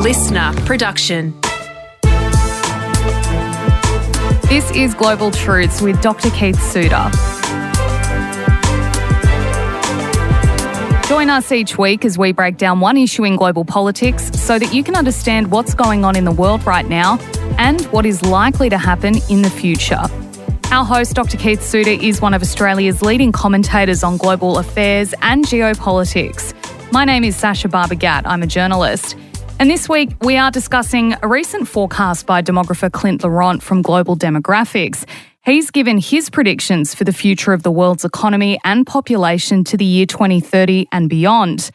listener production. This is Global Truths with Dr. Keith Suter. Join us each week as we break down one issue in global politics so that you can understand what's going on in the world right now and what is likely to happen in the future. Our host, Dr. Keith Suter, is one of Australia's leading commentators on global affairs and geopolitics. My name is Sasha Barbagat. I'm a journalist. And this week, we are discussing a recent forecast by demographer Clint Laurent from Global Demographics. He's given his predictions for the future of the world's economy and population to the year 2030 and beyond.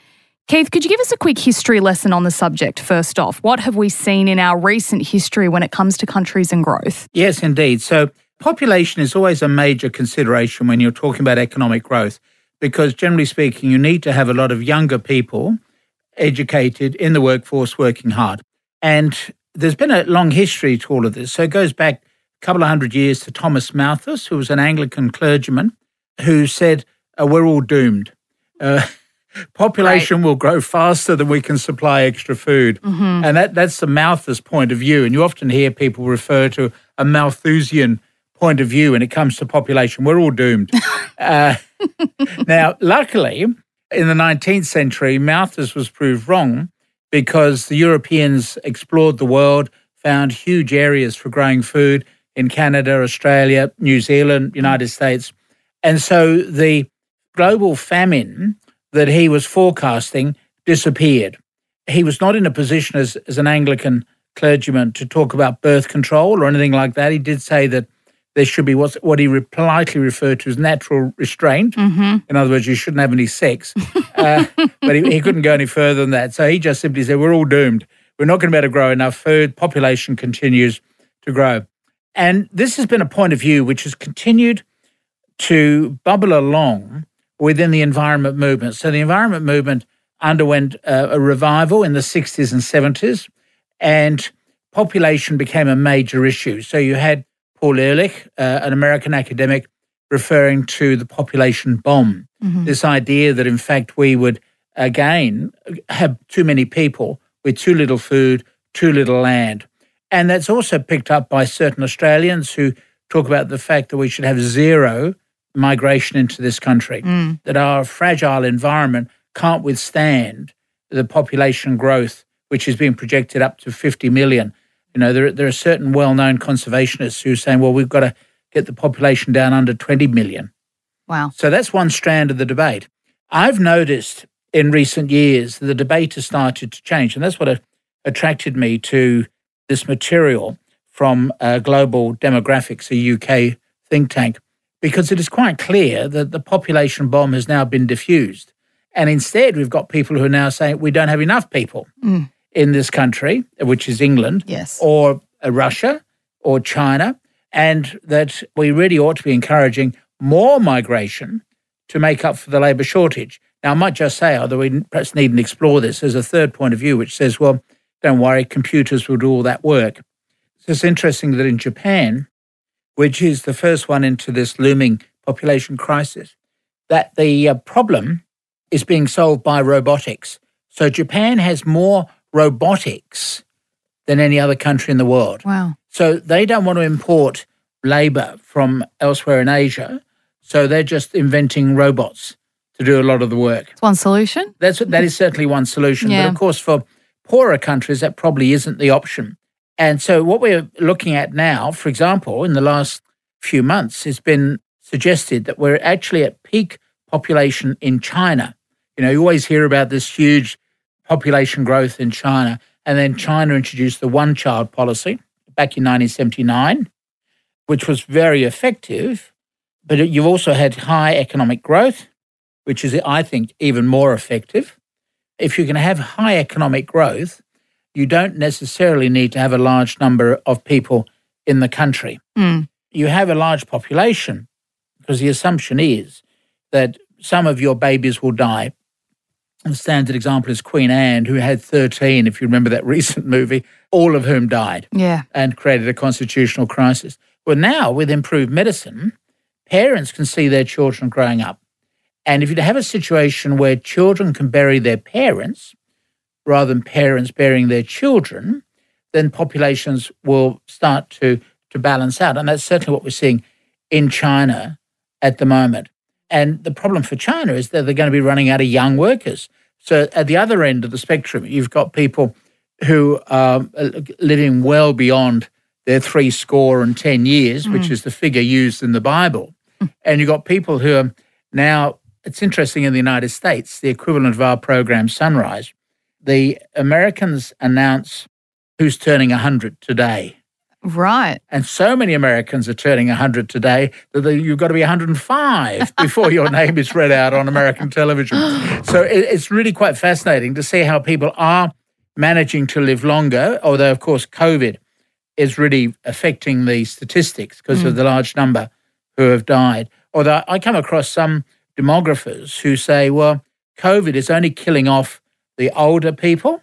Keith, could you give us a quick history lesson on the subject first off? What have we seen in our recent history when it comes to countries and growth? Yes, indeed. So, Population is always a major consideration when you're talking about economic growth because, generally speaking, you need to have a lot of younger people educated in the workforce working hard. And there's been a long history to all of this. So it goes back a couple of hundred years to Thomas Malthus, who was an Anglican clergyman, who said, uh, We're all doomed. Uh, population right. will grow faster than we can supply extra food. Mm-hmm. And that, that's the Malthus point of view. And you often hear people refer to a Malthusian point of view when it comes to population. We're all doomed. uh, now, luckily, in the 19th century, Malthus was proved wrong because the Europeans explored the world, found huge areas for growing food in Canada, Australia, New Zealand, United States. And so the global famine that he was forecasting disappeared. He was not in a position as, as an Anglican clergyman to talk about birth control or anything like that. He did say that there should be what's, what he re- politely referred to as natural restraint. Mm-hmm. In other words, you shouldn't have any sex. uh, but he, he, couldn't go any further than that. So he just simply said, We're all doomed. We're not going to be able to grow enough food. Population continues to grow. And this has been a point of view which has continued to bubble along within the environment movement. So the environment movement underwent uh, a revival in the 60s and 70s, and population became a major issue. So you had Paul Ehrlich, uh, an American academic, referring to the population bomb. Mm-hmm. This idea that, in fact, we would again have too many people with too little food, too little land. And that's also picked up by certain Australians who talk about the fact that we should have zero migration into this country, mm. that our fragile environment can't withstand the population growth, which is being projected up to 50 million you know, there, there are certain well known conservationists who are saying, well, we've got to get the population down under 20 million. Wow. So that's one strand of the debate. I've noticed in recent years the debate has started to change. And that's what attracted me to this material from uh, Global Demographics, a UK think tank, because it is quite clear that the population bomb has now been diffused. And instead, we've got people who are now saying we don't have enough people. Mm in this country, which is England, yes. or uh, Russia, or China, and that we really ought to be encouraging more migration to make up for the labour shortage. Now, I might just say, although we perhaps needn't explore this, there's a third point of view which says, well, don't worry, computers will do all that work. So it's interesting that in Japan, which is the first one into this looming population crisis, that the uh, problem is being solved by robotics. So Japan has more robotics than any other country in the world. Wow. So they don't want to import labor from elsewhere in Asia. So they're just inventing robots to do a lot of the work. It's one solution. That's that is certainly one solution. Yeah. But of course, for poorer countries, that probably isn't the option. And so what we're looking at now, for example, in the last few months, has been suggested that we're actually at peak population in China. You know, you always hear about this huge population growth in China. And then China introduced the one child policy back in 1979, which was very effective. But you've also had high economic growth, which is, I think, even more effective. If you can have high economic growth, you don't necessarily need to have a large number of people in the country. Mm. You have a large population because the assumption is that some of your babies will die standard example is Queen Anne, who had 13, if you remember that recent movie, all of whom died yeah. and created a constitutional crisis. Well, now with improved medicine, parents can see their children growing up. And if you have a situation where children can bury their parents, rather than parents bearing their children, then populations will start to, to balance out. And that's certainly what we're seeing in China at the moment. And the problem for China is that they're going to be running out of young workers. So at the other end of the spectrum, you've got people who are living well beyond their three score and 10 years, mm. which is the figure used in the Bible. Mm. And you've got people who are now, it's interesting in the United States, the equivalent of our program Sunrise, the Americans announce who's turning 100 today. Right. And so many Americans are turning 100 today that you've got to be 105 before your name is read out on American television. So it's really quite fascinating to see how people are managing to live longer, although, of course, COVID is really affecting the statistics because mm. of the large number who have died. Although I come across some demographers who say, well, COVID is only killing off the older people.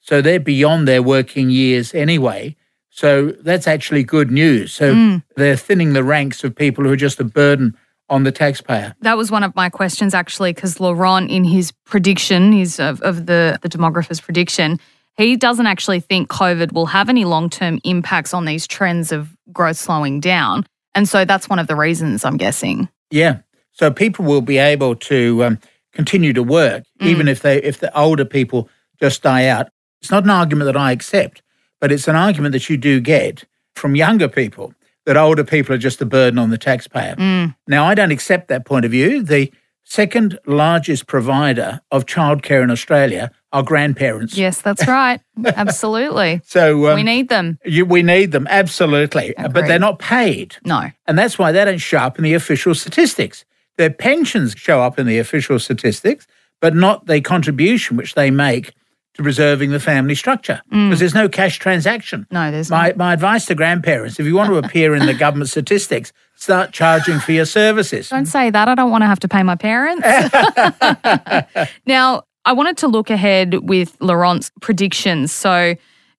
So they're beyond their working years anyway. So that's actually good news. So mm. they're thinning the ranks of people who are just a burden on the taxpayer. That was one of my questions actually, because Laurent, in his prediction, his of, of the the demographer's prediction, he doesn't actually think COVID will have any long term impacts on these trends of growth slowing down. And so that's one of the reasons I'm guessing. Yeah. So people will be able to um, continue to work, mm. even if they if the older people just die out. It's not an argument that I accept, but it's an argument that you do get from younger people that older people are just a burden on the taxpayer. Mm. Now, I don't accept that point of view. The second largest provider of childcare in Australia are grandparents. Yes, that's right. absolutely. So um, we need them. You, we need them absolutely, Agreed. but they're not paid. No, and that's why they don't show up in the official statistics. Their pensions show up in the official statistics, but not the contribution which they make to preserving the family structure because mm. there's no cash transaction. No, there's my, not. My advice to grandparents if you want to appear in the government statistics, start charging for your services. Don't say that. I don't want to have to pay my parents. now, I wanted to look ahead with Laurent's predictions. So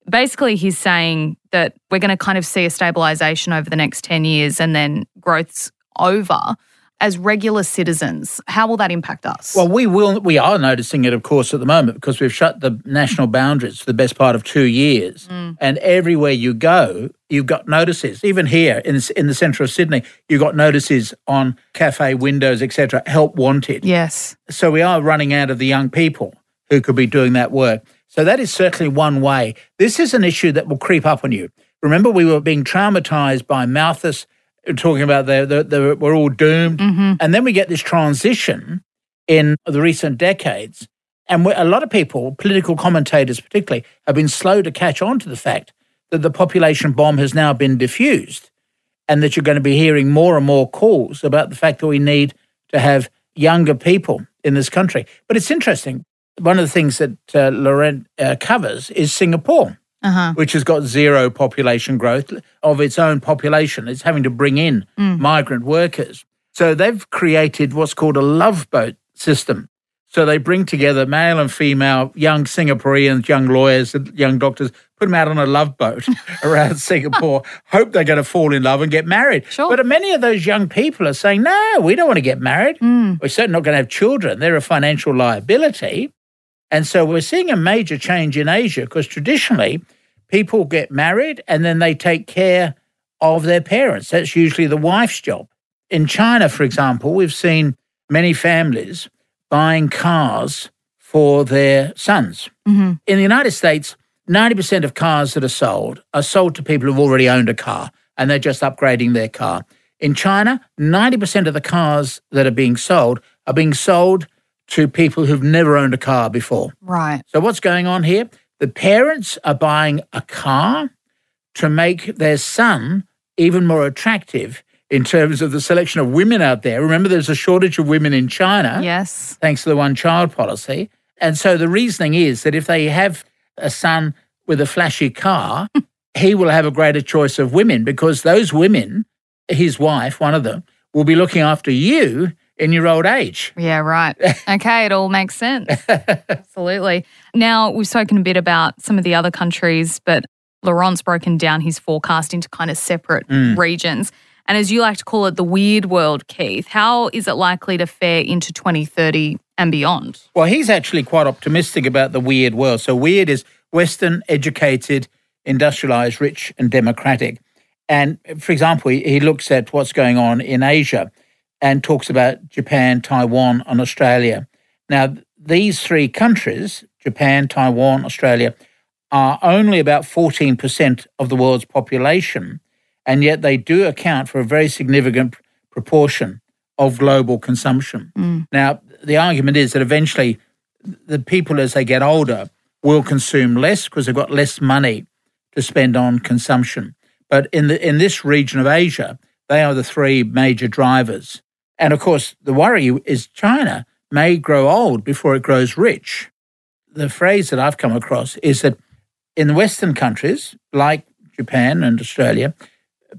basically, he's saying that we're going to kind of see a stabilization over the next 10 years and then growth's over as regular citizens, how will that impact us? Well, we will. We are noticing it, of course, at the moment because we've shut the national boundaries for the best part of two years, mm. and everywhere you go, you've got notices. Even here in in the centre of Sydney, you've got notices on cafe windows, etc. Help wanted. Yes. So we are running out of the young people who could be doing that work. So that is certainly one way. This is an issue that will creep up on you. Remember, we were being traumatized by Malthus talking about the, the, the we're all doomed. Mm-hmm. And then we get this transition in the recent decades. And a lot of people, political commentators particularly, have been slow to catch on to the fact that the population bomb has now been diffused and that you're going to be hearing more and more calls about the fact that we need to have younger people in this country. But it's interesting. One of the things that uh, Laurent uh, covers is Singapore uh-huh. which has got zero population growth of its own population. It's having to bring in mm. migrant workers. So they've created what's called a love boat system. So they bring together male and female, young Singaporeans, young lawyers, young doctors, put them out on a love boat around Singapore, hope they're going to fall in love and get married. Sure. But many of those young people are saying, no, we don't want to get married. Mm. We're certainly not going to have children. They're a financial liability. And so we're seeing a major change in Asia because traditionally people get married and then they take care of their parents. That's usually the wife's job. In China, for example, we've seen many families buying cars for their sons. Mm-hmm. In the United States, 90% of cars that are sold are sold to people who've already owned a car and they're just upgrading their car. In China, 90% of the cars that are being sold are being sold to people who've never owned a car before. Right. So, what's going on here? The parents are buying a car to make their son even more attractive in terms of the selection of women out there. Remember, there's a shortage of women in China. Yes. Thanks to the one child policy. And so the reasoning is that if they have a son with a flashy car, he will have a greater choice of women because those women, his wife, one of them, will be looking after you in your old age. Yeah, right. Okay, it all makes sense. Absolutely. Now, we've spoken a bit about some of the other countries, but Laurent's broken down his forecast into kind of separate mm. regions. And as you like to call it, the weird world, Keith, how is it likely to fare into 2030 and beyond. Well, he's actually quite optimistic about the weird world. So, weird is Western, educated, industrialized, rich, and democratic. And for example, he looks at what's going on in Asia and talks about Japan, Taiwan, and Australia. Now, these three countries, Japan, Taiwan, Australia, are only about 14% of the world's population, and yet they do account for a very significant proportion of global consumption. Mm. Now, the argument is that eventually the people, as they get older, will consume less because they've got less money to spend on consumption. But in the in this region of Asia, they are the three major drivers. And of course, the worry is China may grow old before it grows rich. The phrase that I've come across is that in the Western countries, like Japan and Australia,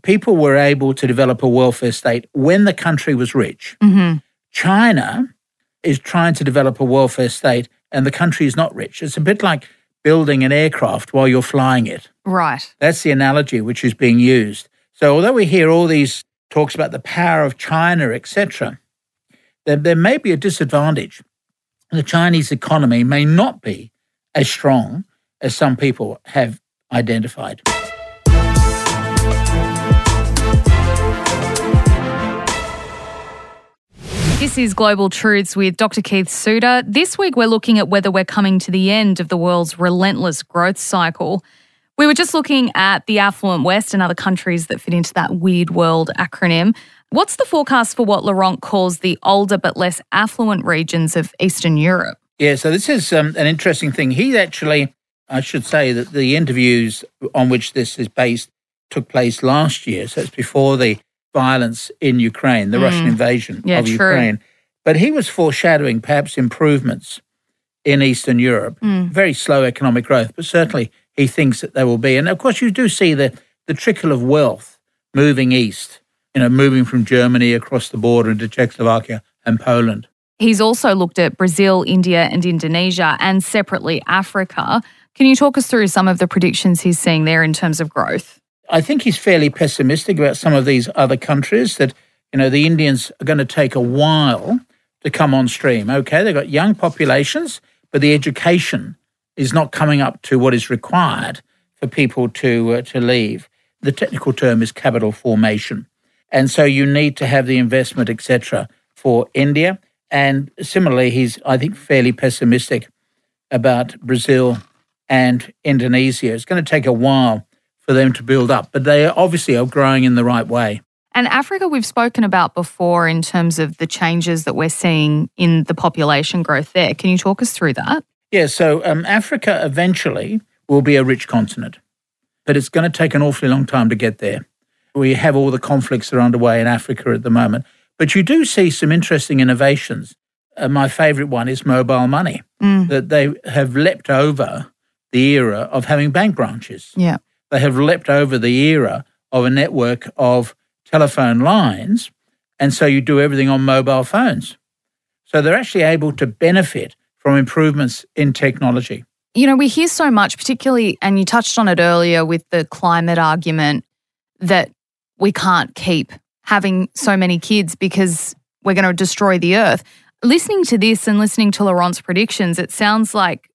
people were able to develop a welfare state when the country was rich. Mm-hmm. China is trying to develop a welfare state and the country is not rich. It's a bit like building an aircraft while you're flying it. Right. That's the analogy which is being used. So although we hear all these talks about the power of China, etc., there, there may be a disadvantage. The Chinese economy may not be as strong as some people have identified. This is Global Truths with Dr. Keith Suter. This week, we're looking at whether we're coming to the end of the world's relentless growth cycle. We were just looking at the affluent West and other countries that fit into that weird world acronym. What's the forecast for what Laurent calls the older but less affluent regions of Eastern Europe? Yeah, so this is um, an interesting thing. He actually, I should say that the interviews on which this is based took place last year. So it's before the violence in Ukraine, the mm. Russian invasion yeah, of true. Ukraine. But he was foreshadowing perhaps improvements in Eastern Europe. Mm. Very slow economic growth, but certainly he thinks that there will be. And of course, you do see the, the trickle of wealth moving east, you know, moving from Germany across the border into Czechoslovakia and Poland. He's also looked at Brazil, India, and Indonesia, and separately Africa. Can you talk us through some of the predictions he's seeing there in terms of growth? I think he's fairly pessimistic about some of these other countries that, you know, the Indians are going to take a while to come on stream. Okay, they've got young populations, but the education is not coming up to what is required for people to uh, to leave. The technical term is capital formation. And so you need to have the investment, etc., for India. And similarly, he's, I think, fairly pessimistic about Brazil and Indonesia. It's going to take a while for them to build up. But they obviously are growing in the right way. And Africa, we've spoken about before in terms of the changes that we're seeing in the population growth there. Can you talk us through that? Yeah, so um, Africa eventually will be a rich continent, but it's going to take an awfully long time to get there. We have all the conflicts that are underway in Africa at the moment, but you do see some interesting innovations. Uh, my favorite one is mobile money, mm. that they have leapt over the era of having bank branches. Yeah. They have leapt over the era of a network of telephone lines. And so you do everything on mobile phones. So they're actually able to benefit from improvements in technology. You know, we hear so much, particularly, and you touched on it earlier with the climate argument that we can't keep having so many kids because we're going to destroy the earth. Listening to this and listening to Laurent's predictions, it sounds like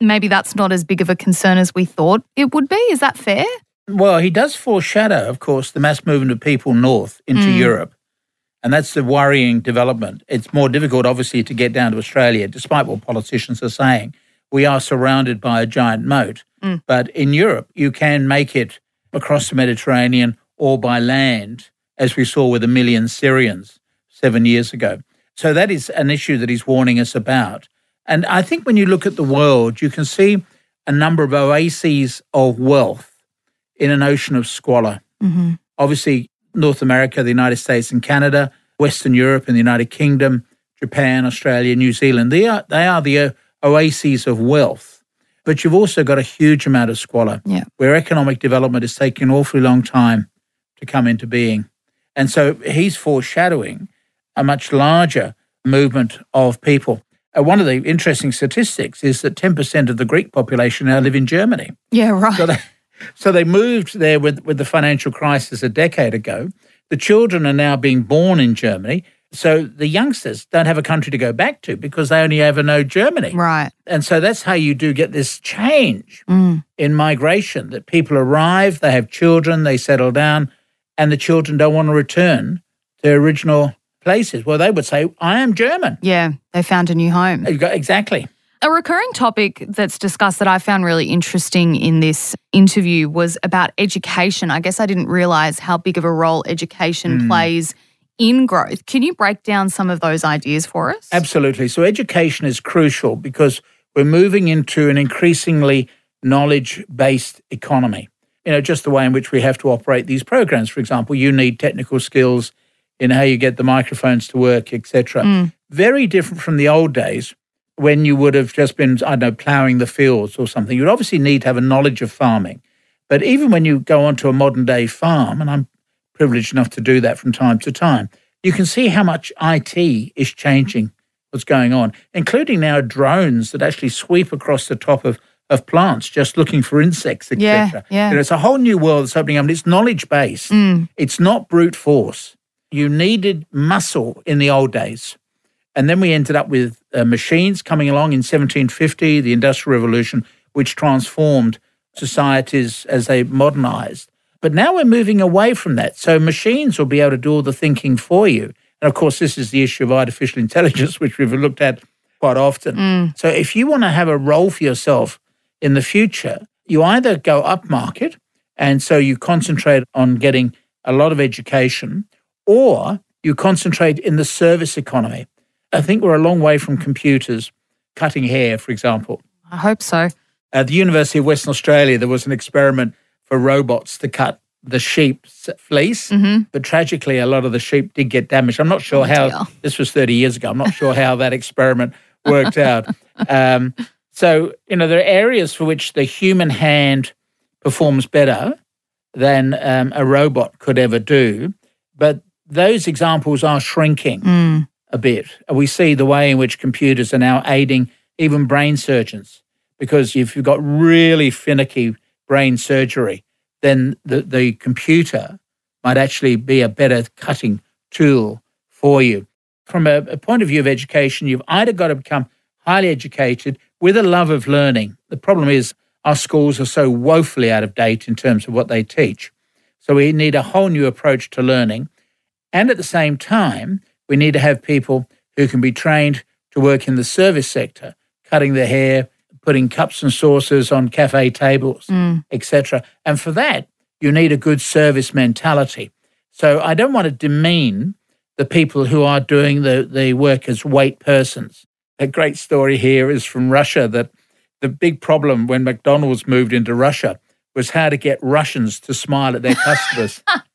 maybe that's not as big of a concern as we thought it would be. Is that fair? Well, he does foreshadow, of course, the mass movement of people north into mm. Europe. And that's the worrying development. It's more difficult, obviously, to get down to Australia, despite what politicians are saying. We are surrounded by a giant moat. Mm. But in Europe, you can make it across the Mediterranean or by land, as we saw with a million Syrians seven years ago. So that is an issue that he's warning us about. And I think when you look at the world, you can see a number of oases of wealth in an ocean of squalor. Mm-hmm. Obviously, North America, the United States, and Canada, Western Europe, and the United Kingdom, Japan, Australia, New Zealand. They are they are the oases of wealth. But you've also got a huge amount of squalor, yeah. where economic development is taking an awfully long time to come into being. And so he's foreshadowing a much larger movement of people. Uh, one of the interesting statistics is that 10% of the Greek population now live in Germany. Yeah, right. So they, so they moved there with, with the financial crisis a decade ago. The children are now being born in Germany. So the youngsters don't have a country to go back to because they only ever know Germany. Right. And so that's how you do get this change Mm. in migration that people arrive, they have children, they settle down, and the children don't want to return to their original places. Well, they would say, I am German. Yeah, they found a new home. Exactly. A recurring topic that's discussed that I found really interesting in this interview was about education. I guess I didn't realize how big of a role education hmm. plays in growth. Can you break down some of those ideas for us? Absolutely. So education is crucial because we're moving into an increasingly knowledge based economy. You know, just the way in which we have to operate these programs. For example, you need technical skills in how you get the microphones to work, etc. Hmm. Very different from the old days when you would have just been, I don't know, ploughing the fields or something. You'd obviously need to have a knowledge of farming. But even when you go onto a modern day farm, and I'm privileged enough to do that from time to time, you can see how much IT is changing what's going on, including now drones that actually sweep across the top of, of plants just looking for insects, etc. Yeah, yeah. You know, it's a whole new world that's opening up, and it's knowledge based. Mm. It's not brute force. You needed muscle in the old days. And then we ended up with uh, machines coming along in 1750, the Industrial Revolution, which transformed societies as they modernized. But now we're moving away from that. So machines will be able to do all the thinking for you. And of course, this is the issue of artificial intelligence, which we've looked at quite often. So if you want to have a role for yourself in the future, you either go upmarket, and so you concentrate on getting a lot of education, or you concentrate in the service economy. I think we're a long way from computers cutting hair, for example. I hope so. At the University of Western Australia, there was an experiment for robots to cut the sheep's fleece, but tragically, a lot of the sheep did get damaged. I'm not sure how dear. this was 30 years ago. I'm not sure how that experiment worked out. Um, so, you know, there are areas for which the human hand performs better than um, a robot could ever do, but those examples are shrinking a bit. We see the way in which computers are now aiding even brain surgeons, because if you've got really finicky brain surgery, then the, the computer might actually be a better cutting tool for you. From a, a point of view of education, you've either got to become highly educated with a love of learning. The problem is our schools are so woefully out of date in terms of what they teach. So we need a whole new approach to learning. And at the same time, we need to have people who can be trained to work in the service sector, cutting their hair, putting cups and saucers on cafe tables, mm. etc. And for that, you need a good service mentality. So I don't want to demean the people who are doing the, the work as wait persons. A great story here is from Russia that the big problem when McDonald's moved into Russia was how to get Russians to smile at their customers.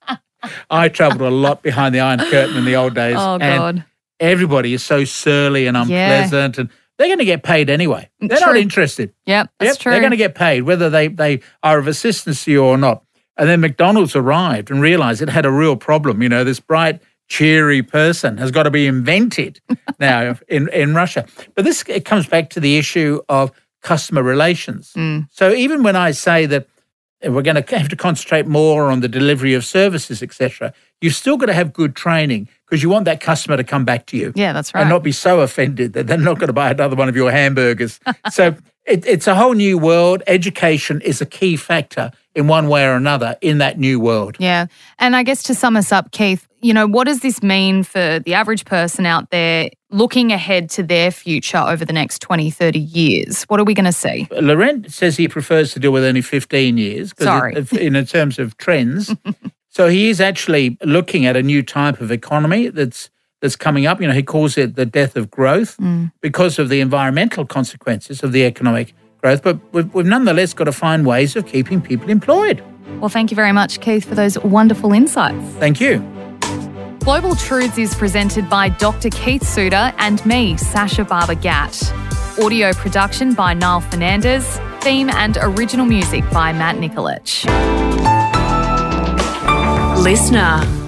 I traveled a lot behind the Iron Curtain in the old days. Oh, and God. everybody is so surly and Yeah. unpleasant, and they're going to get paid anyway. Mm, they're not interested. Yep, that's Yep, true. They're going to get paid whether they, they are of assistance to you or not. And then McDonald's arrived and realized it had a real problem. You know, this bright, cheery person has got to be invented now in, in Russia. But this it comes back to the issue of customer relations. Mm. So even when I say that we're going to have to concentrate more on the delivery of services, etc., you've still got to have good training because you want that customer to come back to you yeah, that's right. and not be so offended that they're not going to buy another one of your hamburgers. so it, it's a whole new world. Education is a key factor in one way or another in that new world. Yeah. And I guess to sum us up, Keith, you know, what does this mean for the average person out there looking ahead to their future over the next 20, 30 years? What are we going to see? Laurent says he prefers to deal with only 15 years. Sorry. it- in terms of trends. so he is actually looking at a new type of economy that's that's coming up. You know, he calls it the death of growth mm. because of the environmental consequences of the economic growth. But we've, we've nonetheless got to find ways of keeping people employed. Well, thank you very much, Keith, for those wonderful insights. Thank you. Global Truths is presented by Dr. Keith Suter and me, Sasha Barber Gatt. Audio production by Niall Fernandez. Theme and original music by Matt Nikolic. Listener.